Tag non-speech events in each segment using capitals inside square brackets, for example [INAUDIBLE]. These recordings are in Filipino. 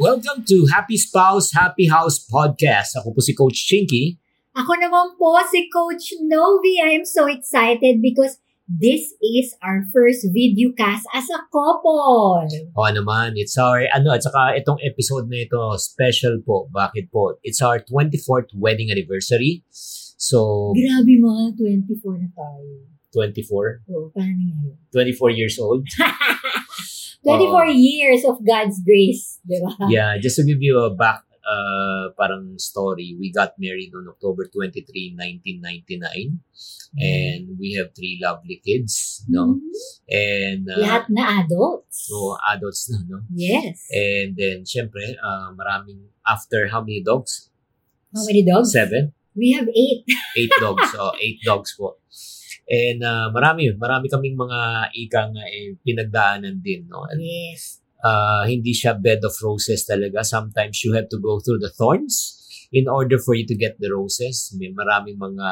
Welcome to Happy Spouse, Happy House Podcast. Ako po si Coach Chinky. Ako naman po si Coach Novi. I am so excited because this is our first video cast as a couple. O naman, it's our, ano, at saka itong episode na ito, special po. Bakit po? It's our 24th wedding anniversary. So, Grabe mga 24 na tayo. 24, So, paano nangyari? 24 years old. [LAUGHS] 24 years of God's grace, di ba? Yeah, just to give you a back, uh, parang story, we got married on October 23, 1999. And we have three lovely kids, no? Mhm. And, uh, Lahat na adults. so, adults na, no? Yes. And then, syempre, uh, maraming, after how many dogs? How many dogs? Seven? We have eight. Eight dogs. oh, eight dogs po. And uh, marami, marami kaming mga ikang eh, pinagdaanan din. No? And, Yes. uh, hindi siya bed of roses talaga. Sometimes you have to go through the thorns in order for you to get the roses. May maraming mga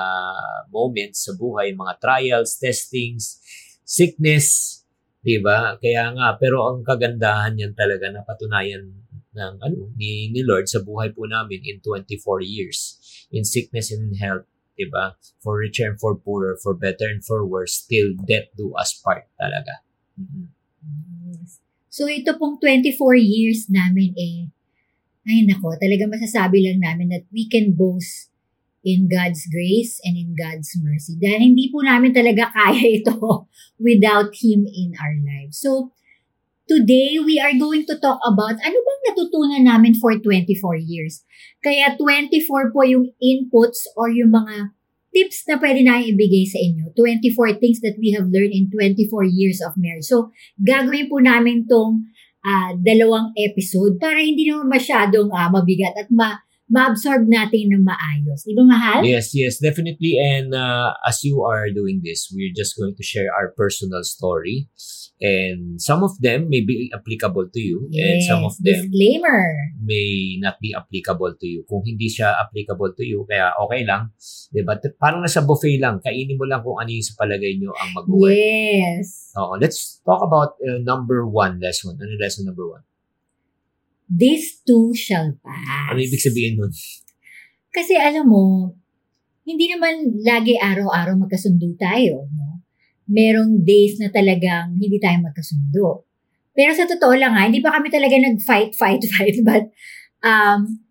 moments sa buhay, mga trials, testings, sickness, di ba? Kaya nga, pero ang kagandahan yan talaga na patunayan ng ano ni, ni Lord sa buhay po namin in 24 years in sickness and in health, di ba? For richer and for poorer, for better and for worse, till death do us part talaga. Mhm. Yes. So ito pong 24 years namin eh, ay nako, talaga masasabi lang namin that we can boast in God's grace and in God's mercy. Dahil hindi po namin talaga kaya [LAUGHS] ito without Him in our lives. So, today we are going to talk about ano bang natutunan namin for 24 years. Kaya 24 po yung inputs or yung mga tips na pwede na ibigay sa inyo. 24 things that we have learned in 24 years of marriage. So, gagawin po namin tong ah, dalawang episode para hindi naman masyadong ah, mabigat at ma ma-absorb natin ng maayos. Di ba, mahal? Yes, yes, definitely. And uh, as you are doing this, we're just going to share our personal story. And some of them may be applicable to you, and some of them Disclaimer. may not be applicable to you. Kung hindi siya applicable to you, kaya okay lang. Diba? Parang nasa buffet lang. Kainin mo lang kung ano yung sa palagay nyo ang mag-work. Yes. Oo, let's talk about uh, number one lesson. Ano lesson number one? This too shall pass. Ano ibig sabihin nun? Kasi alam mo, hindi naman lagi araw-araw magkasundo tayo. No? Merong days na talagang hindi tayo magkasundo. Pero sa totoo lang ha, hindi pa kami talaga nag-fight, fight, [LAUGHS] fight. But um,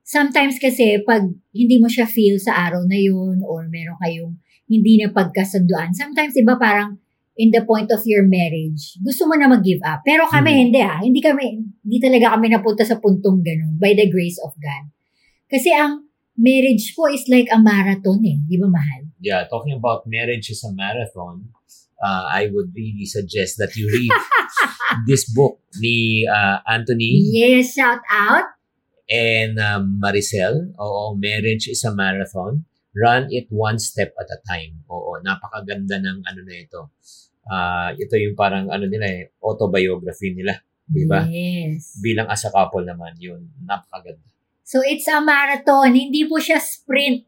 sometimes kasi pag hindi mo siya feel sa araw na yun or meron kayong hindi na pagkasunduan, sometimes iba parang in the point of your marriage, gusto mo na mag-give up. Pero kami Hmm. hindi ah. Hindi kami, hindi talaga kami napunta sa puntong ganun by the grace of God. Kasi ang marriage po is like a marathon eh. Di ba mahal? Yeah, talking about marriage is a marathon, uh, I would really suggest that you read [LAUGHS] this book ni uh, Anthony Yes, shout out. and um, Maricel. Oo, marriage is a marathon. Run it one step at a time. Oo, napakaganda ng ano na ito. Ah, ito yung parang ano nila eh, autobiography nila. Di ba? Yes. Bilang as a couple naman, yun. Napakaganda. So it's a marathon, hindi po siya sprint.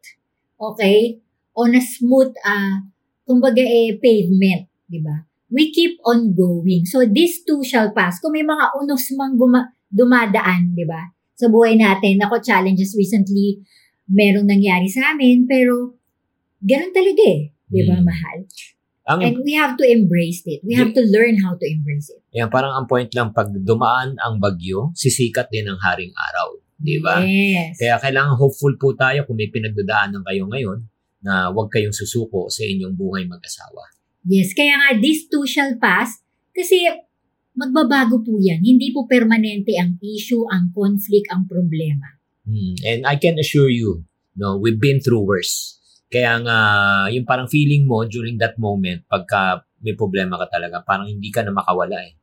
Okay? On a smooth, ah, kumbaga eh, pavement, di ba? We keep on going. So this too shall pass. Kung may mga unos mang guma- dumadaan, di ba? Sa buhay natin, ako challenges recently, merong nangyari sa amin, pero ganun talaga eh. Di ba, Mm. mahal? Ang, And we have to embrace it. We have to learn how to embrace it. yan, parang ang point lang, pag dumaan ang bagyo, sisikat din ang haring araw. Di ba? Yes. Kaya kailangan hopeful po tayo kung may pinagdadaanan kayo ngayon na huwag kayong susuko sa inyong buhay mag-asawa. Yes, kaya nga this too shall pass kasi magbabago po yan. Hindi po permanente ang issue, ang conflict, ang problema. Hmm. And I can assure you, no, we've been through worse. Kaya nga, yung parang feeling mo during that moment, pagka may problema ka talaga. Parang hindi ka na makawala eh.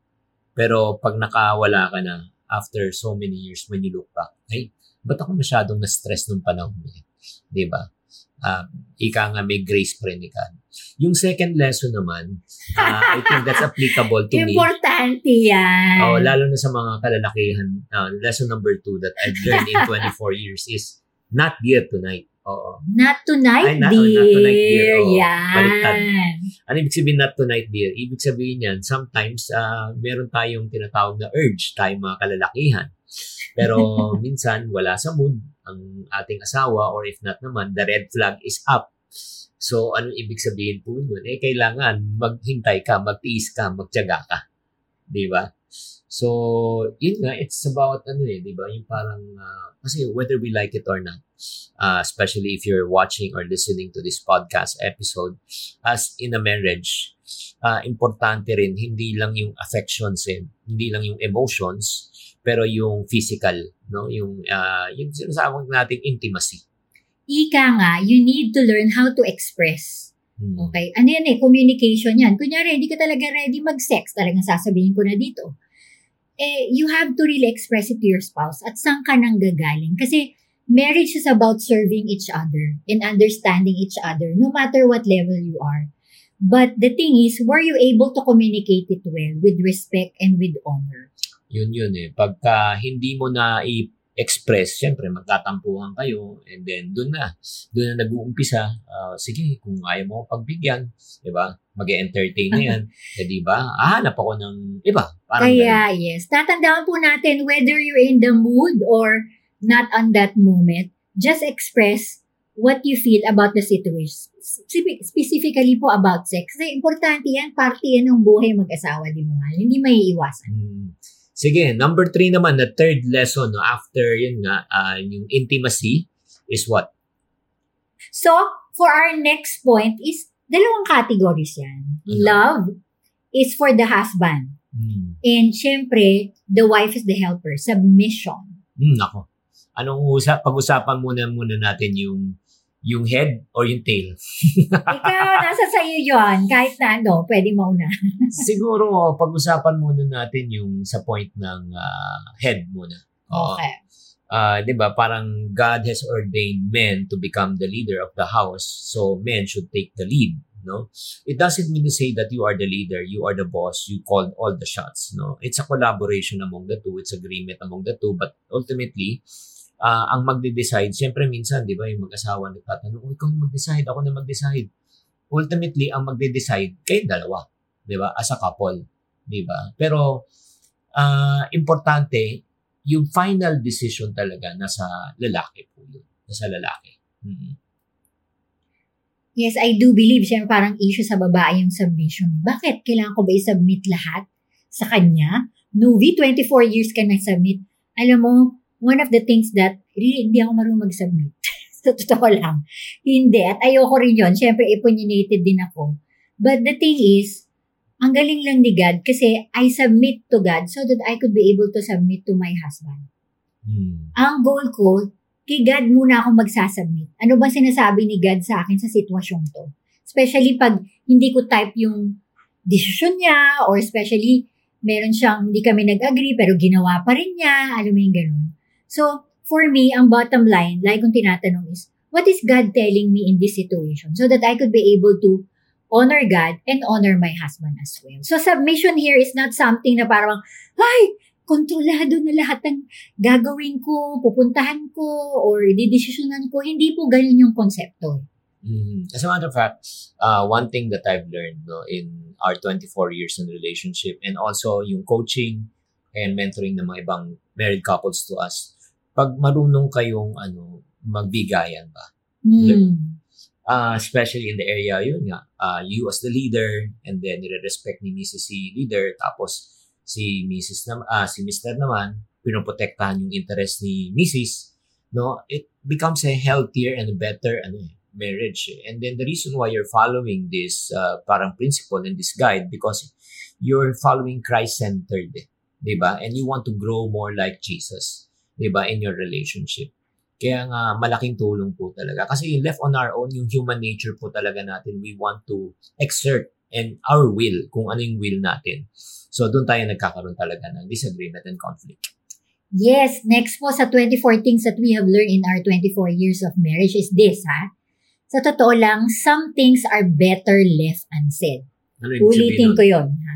Pero pag nakawala ka na, after so many years, when you look back, ay, ba't ako masyadong na-stress nung panahon eh? Di ba? Uh, ika nga may grace pa rin ika. Yung second lesson naman, uh, I think that's applicable to me. Importante yan. Oh, lalo na sa mga kalalakihan. Uh, lesson number two that I've learned in [LAUGHS] 24 years is not dear tonight. Oo. Not tonight, Ay, not- dear. not tonight, dear. Oo, Yan. baliktad. Ano ibig sabihin not tonight, dear? Ibig sabihin yan, sometimes uh, meron tayong tinatawag na urge tayong mga kalalakihan. Pero [LAUGHS] minsan, wala sa mood ang ating asawa or if not naman, the red flag is up. So, ano ibig sabihin po nun? Eh, kailangan maghintay ka, magtiis ka, magtiyaga ka. Di ba? So, yun nga, it's about ano eh, di ba? Yung parang, ah, kasi whether we like it or not, uh, especially if you're watching or listening to this podcast episode, as in a marriage, uh, importante rin, hindi lang yung affections eh, hindi lang yung emotions, pero yung physical, no? Yung, uh, yung sinasabang nating intimacy. Ika nga, you need to learn how to express. Hmm. Okay? Ano yan eh, communication yan. Kunyari, hindi ka talaga ready mag-sex, talagang sasabihin ko na dito. Eh, you have to really express it to your spouse at saan ka nang gagaling. Kasi marriage is about serving each other and understanding each other no matter what level you are. But the thing is, were you able to communicate it well with respect and with honor? Yun yun eh. Pagka hindi mo na i-express, syempre magtatampuhan kayo and then doon na, doon na nag-uumpisa. Ah, sige, kung ayaw mo pagbigyan, di ba? Mag-entertain na yan. [LAUGHS] eh, di ba? Hahanap ako ng iba. Parang ganun. Kaya yes, tatandaan po natin whether you're in the mood or not on that moment, just express what you feel about the situation. Spe- Specifically po about sex. Kasi importante yan, party yan ng buhay mag-asawa, di mo mahal. Hindi may iwasan. Hmm. Sige, number three naman, the third lesson, no, after yun nga, ah, yung intimacy is what? So, for our next point is, dalawang categories yan. Ano? Love is for the husband. Hmm. And syempre, the wife is the helper. Submission. Hmm, nako. Anong usap, pag-usapan muna muna natin yung yung head or yung tail? [LAUGHS] Ikaw, nasa sa'yo yun. Kahit na ano, pwede mauna. [LAUGHS] Siguro, pag-usapan muna natin yung sa point ng ah, head muna. Oo. Okay. Ah, 'di ba? Parang God has ordained men to become the leader of the house, so men should take the lead, no? It doesn't mean to say that you are the leader, you are the boss, you call all the shots, no? It's a collaboration among the two, it's agreement among the two, but ultimately, ah, ang magde-decide, siyempre minsan, 'di ba, yung mag-asawa nagtatanong, "Oh, ikaw na mag-decide, ako na mag-decide." Ultimately, ang magde-decide kayong dalawa, 'di ba? As a couple, 'di ba? Pero ah importante yung final decision talaga nasa lalaki po yun. Nasa lalaki. Mhm. Yes, I do believe, siyempre parang issue sa babae yung submission. Bakit? Kailangan ko ba i-submit lahat sa kanya? Novi, 24 years ka na-submit. Alam mo, one of the things that, really, hindi ako marunong mag-submit. [LAUGHS] sa totoo lang. Hindi. At ayoko rin yun. Siyempre, opinionated din ako. But the thing is, ang galing lang ni God kasi I submit to God so that I could be able to submit to my husband Hmm. ang goal ko, kay God muna ako magsasubmit. Ano ba sinasabi ni God sa akin sa sitwasyon to? Especially pag hindi ko type yung decision niya or especially meron siyang hindi kami nag-agree pero ginawa pa rin niya. Alam mo yung ganun. So, for me, ang bottom line, like kung tinatanong is, what is God telling me in this situation so that I could be able to honor God and honor my husband as well. So, submission here is not something na parang, ay, kontrolado na lahat ng gagawin ko, pupuntahan ko, or didesisyonan ko. Hindi po ganun yung konsepto. Mhm. As a matter of fact, uh, one thing that I've learned no, in our 24 years in relationship and also yung coaching and mentoring ng mga ibang married couples to us, pag marunong kayong ano, magbigayan ba? Hmm. uh, especially in the area, yun nga, uh, you as the leader, and then nire-respect ni Mrs. si leader, tapos si Mrs. na, ah, si Mr. naman, pinoprotektahan yung interest ni Mrs. No, it becomes a healthier and better ano, marriage. eh. And then the reason why you're following this uh, parang principle and this guide because you're following Christ-centered, eh, 'di ba? And you want to grow more like Jesus, 'di ba, in your relationship. Kaya nga, malaking tulong po talaga. Kasi left on our own, yung human nature po talaga natin, we want to exert and our will, kung ano yung will natin. So, doon tayo nagkakaroon talaga ng disagreement and conflict. Yes, next po sa 24 things that we have learned in our 24 years of marriage is this, ha? Sa totoo lang, some things are better left unsaid. Ano Ulitin ko yon ha?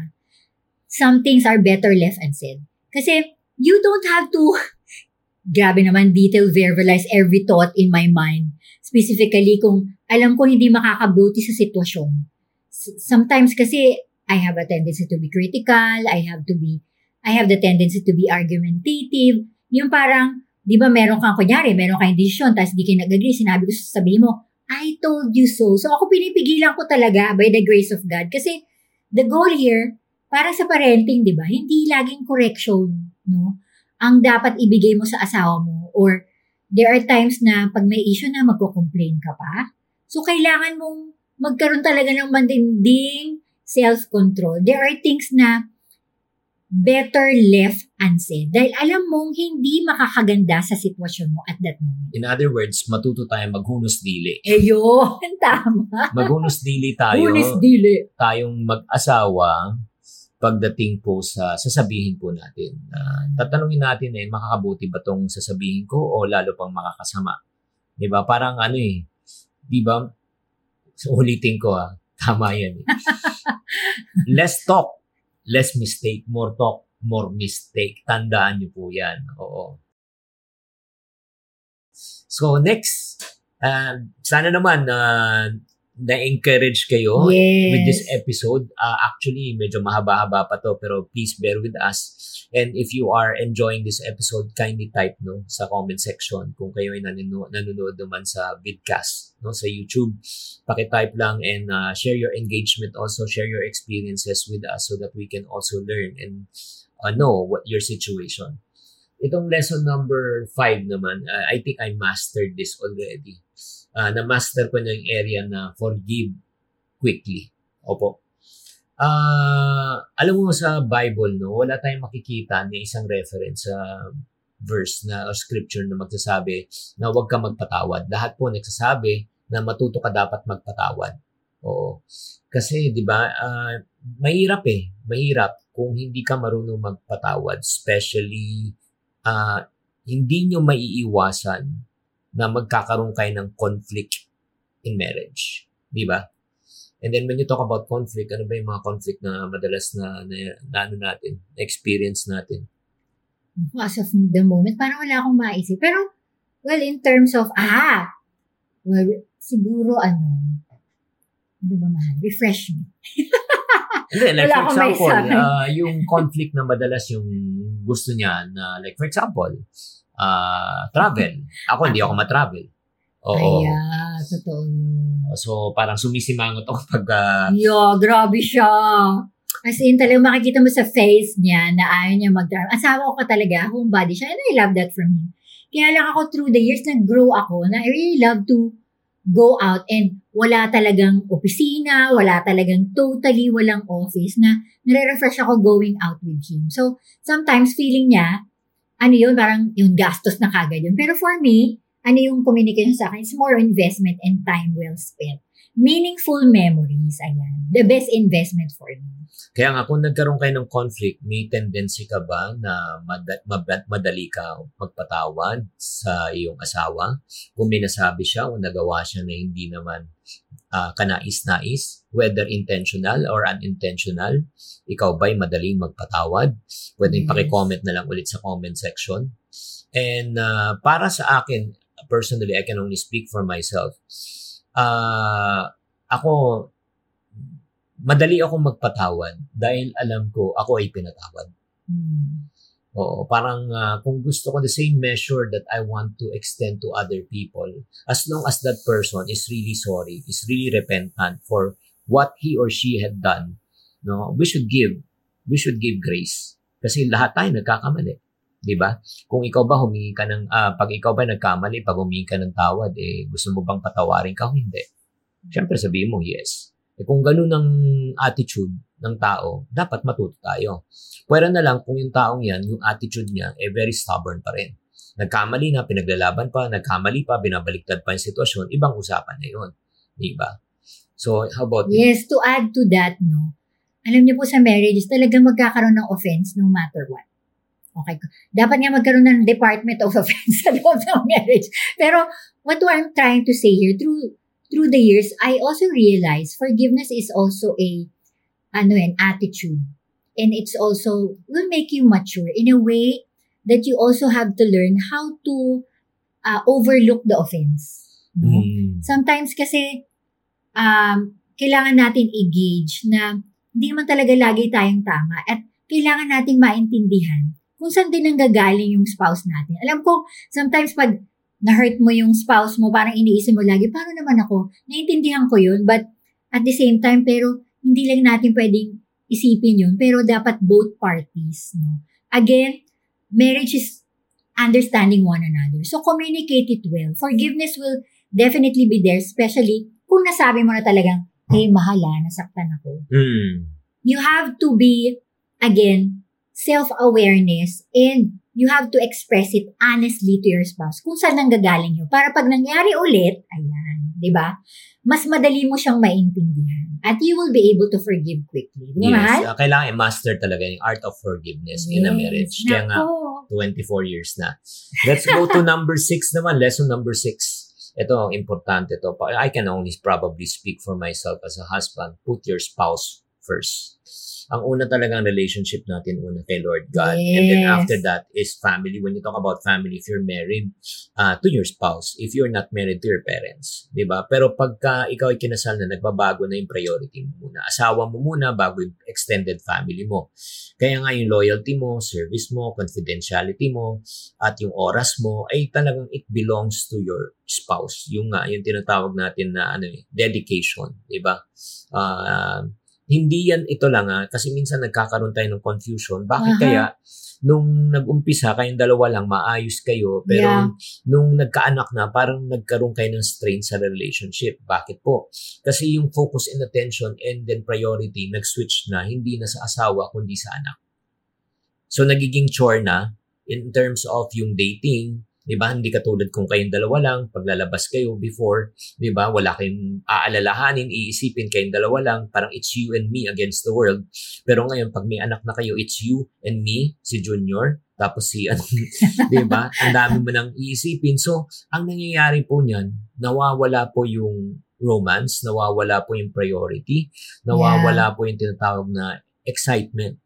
Some things are better left unsaid. Kasi you don't have to, grabe naman, detail verbalize every thought in my mind. Specifically kung alam ko hindi makakabuti sa sitwasyon. Sometimes kasi I have a tendency to be critical, I have to be, I have the tendency to be argumentative. Yung parang, di ba meron kang, kunyari, meron kang decision, tapos di kayo nag-agree, sinabi ko sa sabihin mo, I told you so. So ako pinipigilan ko talaga by the grace of God. Kasi the goal here, para sa parenting, di ba, hindi laging correction, no? Ang dapat ibigay mo sa asawa mo or there are times na pag may issue na magko-complain ka pa. So kailangan mong magkaroon talaga ng mandinding self-control. There are things na better left unsaid. Dahil alam mong hindi makakaganda sa sitwasyon mo at that moment. In other words, matuto tayo maghunos dili. Eh yun, [LAUGHS] tama. Maghunos dili tayo, Unis dili. tayong mag-asawa pagdating po sa sasabihin po natin. Ah, tatanungin natin eh, makakabuti ba tong sasabihin ko o lalo pang makakasama? 'Di ba? Parang ano eh, 'di ba? So, ulitin ko ah, [LAUGHS] tama yan eh. [LAUGHS] less talk, less mistake. More talk, more mistake. Tandaan niyo po yan. Oo. So, next, ah, sana naman na na-encourage kayo yes. with this episode. Uh, actually, medyo mahaba-haba pa to, pero please bear with us. And if you are enjoying this episode, kindly type no sa comment section kung kayo ay nanonood, nanonood naman sa vidcast no sa YouTube. Paki-type lang and uh, share your engagement also, share your experiences with us so that we can also learn and uh, know what your situation. Itong lesson number 5 naman, uh, I think I mastered this already. Uh, na-master ko na yung area na forgive quickly. Opo. Ah, alam mo sa Bible, no, wala tayong makikita na isang reference sa verse na o scripture na magsasabi na huwag ka magpatawad. Lahat po nagsasabi na matuto ka dapat magpatawad. Oo. Kasi, di ba, ah, mahirap eh. Mahirap kung hindi ka marunong magpatawad. Especially, ah, hindi nyo maiiwasan na magkakaroon kayo ng conflict in marriage. Di ba? And then when you talk about conflict, ano ba yung mga conflict na madalas na, na, na ano natin, na experience natin? As of the moment, parang wala akong maisip. Pero, well, in terms of, ah, well, siguro ano, ano ba mahal? Refreshment. Hindi, like Wala for example, uh, yung conflict na madalas yung gusto niya na like for example, uh, travel. Ako hindi ako matravel. Oo. Ay, ah, totoo yun. So parang sumisimangot ako pag uh, Yo, grabe siya. As in, talagang makikita mo sa face niya na ayaw niya mag Asawa ko ka talaga, homebody siya, and I love that from him. Kaya lang ako through the years, nag-grow ako na I really love to go out and wala talagang opisina, wala talagang totally walang office na nare-refresh ako going out with him. So, sometimes feeling niya, ano yun, parang yung gastos na kagad yun. Pero for me, ano yung communication sa akin, it's more investment and time well spent. Meaningful memories, ayan. The best investment for me. Kaya nga, kung nagkaroon kayo ng conflict, may tendency ka ba na mad- mad- madali ka magpatawad sa iyong asawa? Kung may nasabi siya o nagawa siya na hindi naman ah, kanais-nais, whether intentional or unintentional, ikaw ba'y madaling magpatawad? Pwedeng Yes. pakicomment na lang ulit sa comment section. And ah, para sa akin, personally, I can only speak for myself. Ah, ako, madali akong magpatawad dahil alam ko ako ay pinatawad. Hmm. Oo, parang ah, kung gusto ko the same measure that I want to extend to other people, as long as that person is really sorry, is really repentant for what he or she had done, no, we should give, we should give grace. Kasi lahat tayo nagkakamali. 'di ba? Kung ikaw ba humingi ka ng ah, pag ikaw ba nagkamali, pag humingi ka ng tawad, eh gusto mo bang patawarin ka o hindi? Siyempre sabihin mo yes. Eh kung ganun ang attitude ng tao, dapat matuto tayo. Pwera na lang kung yung taong yan, yung attitude niya, eh very stubborn pa rin. Nagkamali na, pinaglalaban pa, nagkamali pa, binabaliktad pa yung sitwasyon, ibang usapan na yun. Di ba? So, how about you? Yes, to add to that, no, alam niyo po sa marriages, talagang magkakaroon ng offense no matter what. Okay. Dapat nga magkaroon ng Department of [LAUGHS] Offense sa loob ng marriage. Pero what I'm trying to say here, through through the years, I also realized forgiveness is also a ano an attitude. And it's also will make you mature in a way that you also have to learn how to uh, overlook the offense. No? Mm. Sometimes kasi um, kailangan natin i-gauge na hindi man talaga lagi tayong tama at kailangan nating maintindihan kung saan din nanggagaling yung spouse natin. Alam ko, sometimes pag na-hurt mo yung spouse mo, parang iniisip mo lagi, paano naman ako? Naintindihan ko yun, but at the same time, pero hindi lang natin pwedeng isipin yun, pero dapat both parties. No? Again, marriage is understanding one another. So communicate it well. Forgiveness will definitely be there, especially kung nasabi mo na talagang, hey, mahala, nasaktan ako. Mm. You have to be, again, self-awareness and you have to express it honestly to your spouse kung saan nanggagaling yun. Para pag nangyari ulit, ayan, di ba? Mas madali mo siyang maintindihan. At you will be able to forgive quickly. Di ba? Yes, uh, kailangan i-master talaga yung art of forgiveness in a Yes. marriage. Kaya nga, Nako. 24 years na. Let's go to number 6 naman, lesson number 6. Ito, importante to. I can only probably speak for myself as a husband. Put your spouse first. Ang una talagang relationship natin, una kay Lord God. And then Yes. after that is family. When you talk about family, if you're married, uh, to your spouse. If you're not married, to your parents. 'di ba Pero pagka ikaw ay kinasal na, nagbabago na yung priority mo muna. Asawa mo muna bago yung extended family mo. Kaya nga yung loyalty mo, service mo, confidentiality mo, at yung oras mo, ay talagang it belongs to your spouse. Yung nga, yung tinatawag natin na ano eh, dedication. 'di ba Ah, hindi yan ito lang ah, kasi minsan nagkakaroon tayo ng confusion. Bakit Aha. kaya nung nag-umpisa kayong dalawa lang, maayos kayo, pero Yeah. nung nagkaanak na, parang nagkaroon kayo ng strain sa relationship. Bakit po? Kasi yung focus and attention and then priority, nag-switch na, hindi na sa asawa, kundi sa anak. So, nagiging chore na in terms of yung dating, di ba? Hindi katulad kung kayong dalawa lang, paglalabas kayo before, di ba? Wala kayong aalalahanin, iisipin kayong dalawa lang, parang it's you and me against the world. Pero ngayon, pag may anak na kayo, it's you and me, si Junior, tapos si, ano, [LAUGHS] di ba? Ang dami mo nang iisipin. So, ang nangyayari po niyan, nawawala po yung romance, nawawala po yung priority, nawawala po yung tinatawag na excitement.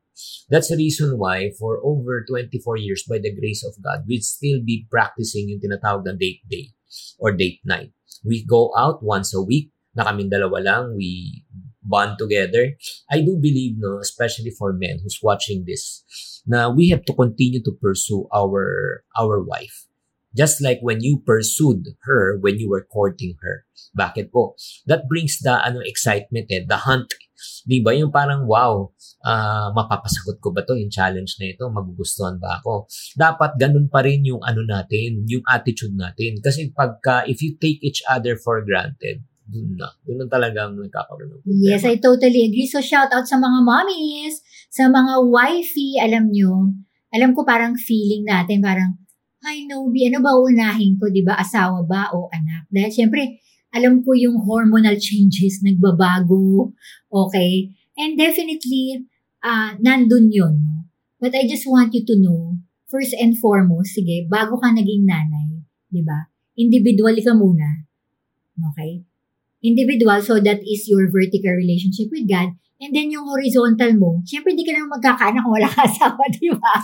That's the reason why for over 24 years, by the grace of God, we'd still be practicing yung tinatawag na date day or date night. We go out once a week, na kaming dalawa lang, we bond together. I do believe, no, especially for men who's watching this, na we have to continue to pursue our our wife. Just like when you pursued her when you were courting her. Bakit po? That brings the ano excitement eh, the hunt. 'Di ba? Yung parang wow, ah mapapasagot ko ba to yung challenge na ito? Magugustuhan ba ako? Dapat ganun pa rin yung ano natin, yung attitude natin. Kasi pagka if you take each other for granted, dun na. Dun na talagang nagkakaroon ng problema. Yes, I totally agree. So, shout out sa mga mommies, sa mga wifey, alam nyo, alam ko parang feeling natin, parang, ay, Nobi, ano ba unahin ko, di ba? Asawa ba o anak? Dahil syempre, alam ko yung hormonal changes, nagbabago, okay? And definitely, ah nandun yun. But I just want you to know, first and foremost, sige, bago ka naging nanay, di ba? Individually ka muna. Okay? individual, so that is your vertical relationship with God. And then yung horizontal mo, syempre hindi ka naman magkakaanak kung wala ka asawa, [LAUGHS] di ba?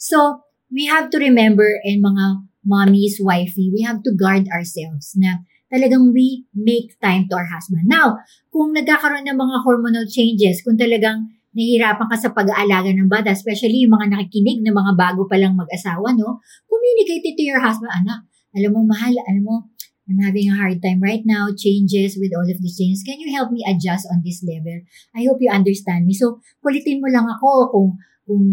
So, we have to remember, and mga mommies, wifey, we have to guard ourselves na talagang we make time to our husband. Now, kung nagkakaroon ng mga hormonal changes, kung talagang nahihirapan ka sa pag-aalaga ng bata, especially yung mga nakikinig na mga bago pa lang mag-asawa, no? Communicate it to your husband, anak. Alam mo, mahal, alam mo, I'm having a hard time right now, changes with all of these changes. Can you help me adjust on this level? I hope you understand me. So, kulitin mo lang ako kung, kung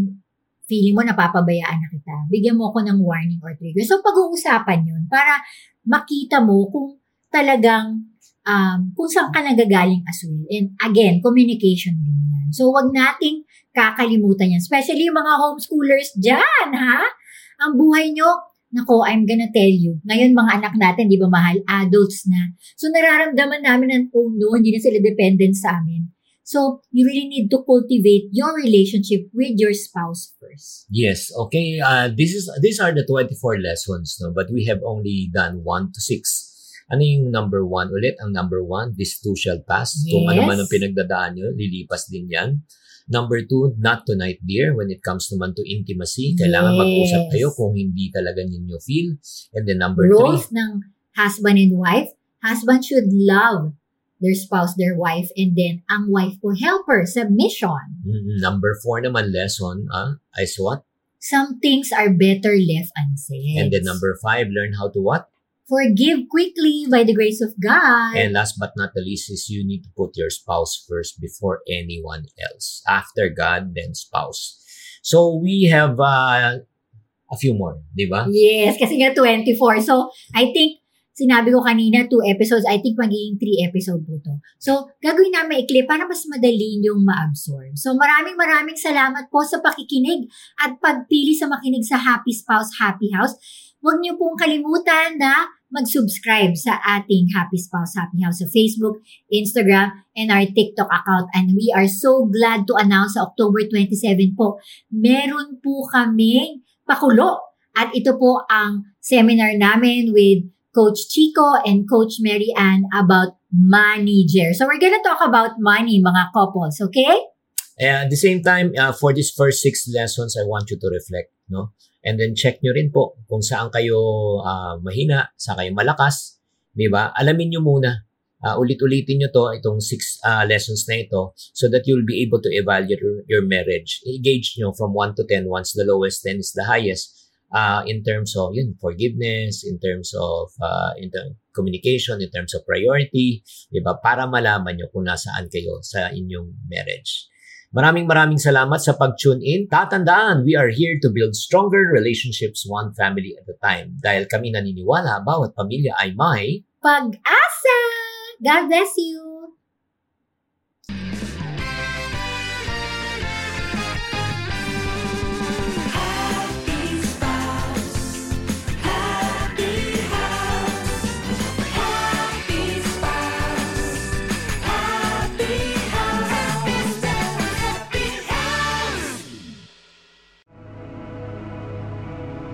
feeling mo napapabayaan na kita. Bigyan mo ako ng warning or trigger. So, pag-uusapan yun para makita mo kung talagang um, kung saan ka nagagaling as well. And again, communication din yan. So, wag nating kakalimutan yan. Especially yung mga homeschoolers dyan, ha? Ang buhay nyo, Nako, I'm gonna tell you. Ngayon, mga anak natin, di ba mahal, adults na. So, nararamdaman namin ng, oh no, hindi na sila dependent sa amin. So, you really need to cultivate your relationship with your spouse first. Yes, okay. Uh, this is these are the 24 lessons, no? But we have only done 1 to 6. Ano yung number 1 ulit? Ang number 1, this too shall pass. Kung ano Yes. man ang pinagdadaan nyo, lilipas din yan. Number 2, not tonight, dear. When it comes naman to intimacy, kailangan Yes. mag-usap kayo kung hindi talaga ninyo feel. And then number 3, Roles ng husband and wife. Husband should love their spouse, their wife, and then ang wife po help her, submission. Mm, Number four naman lesson ah, is what? Some things are better left unsaid. And then number five, learn how to what? Forgive quickly by the grace of God. And last but not the least is you need to put your spouse first before anyone else. After God, then spouse. So we have uh, a few more, di ba? Yes, kasi nga 24. So, I think, sinabi ko kanina, two episodes. I think magiging three episode po to. So, gagawin namin ikli para mas madali yung ma-absorb. So, maraming maraming salamat po sa pakikinig at pagpili sa makinig sa Happy Spouse, Happy House. Huwag niyo pong kalimutan na mag-subscribe sa ating Happy Spouse, Happy House sa Facebook, Instagram, and our TikTok account. And we are so glad to announce sa October 27 po, meron po kaming pakulo. At ito po ang seminar namin with Coach Chico and Coach Mary Ann about manager. So we're gonna talk about money, mga couples, okay? And at the same time, uh, for these first six lessons, I want you to reflect, no? And then check nyo rin po kung saan kayo uh, mahina, saan kayo malakas, di ba? Alamin nyo muna. Uh, ulit-ulitin nyo to, itong six uh, lessons na ito, so that you'll be able to evaluate your, marriage. I-gauge nyo from 1 to 10, once the lowest, 10 is the highest, uh, in terms of yun, forgiveness, in terms of uh, in term, communication, in terms of priority, di ba? Para malaman nyo kung nasaan kayo sa inyong marriage. Maraming maraming salamat sa pag-tune in. Tatandaan, we are here to build stronger relationships one family at a time. Dahil kami naniniwala, bawat pamilya ay may Pag-asa! God bless you!